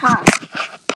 time.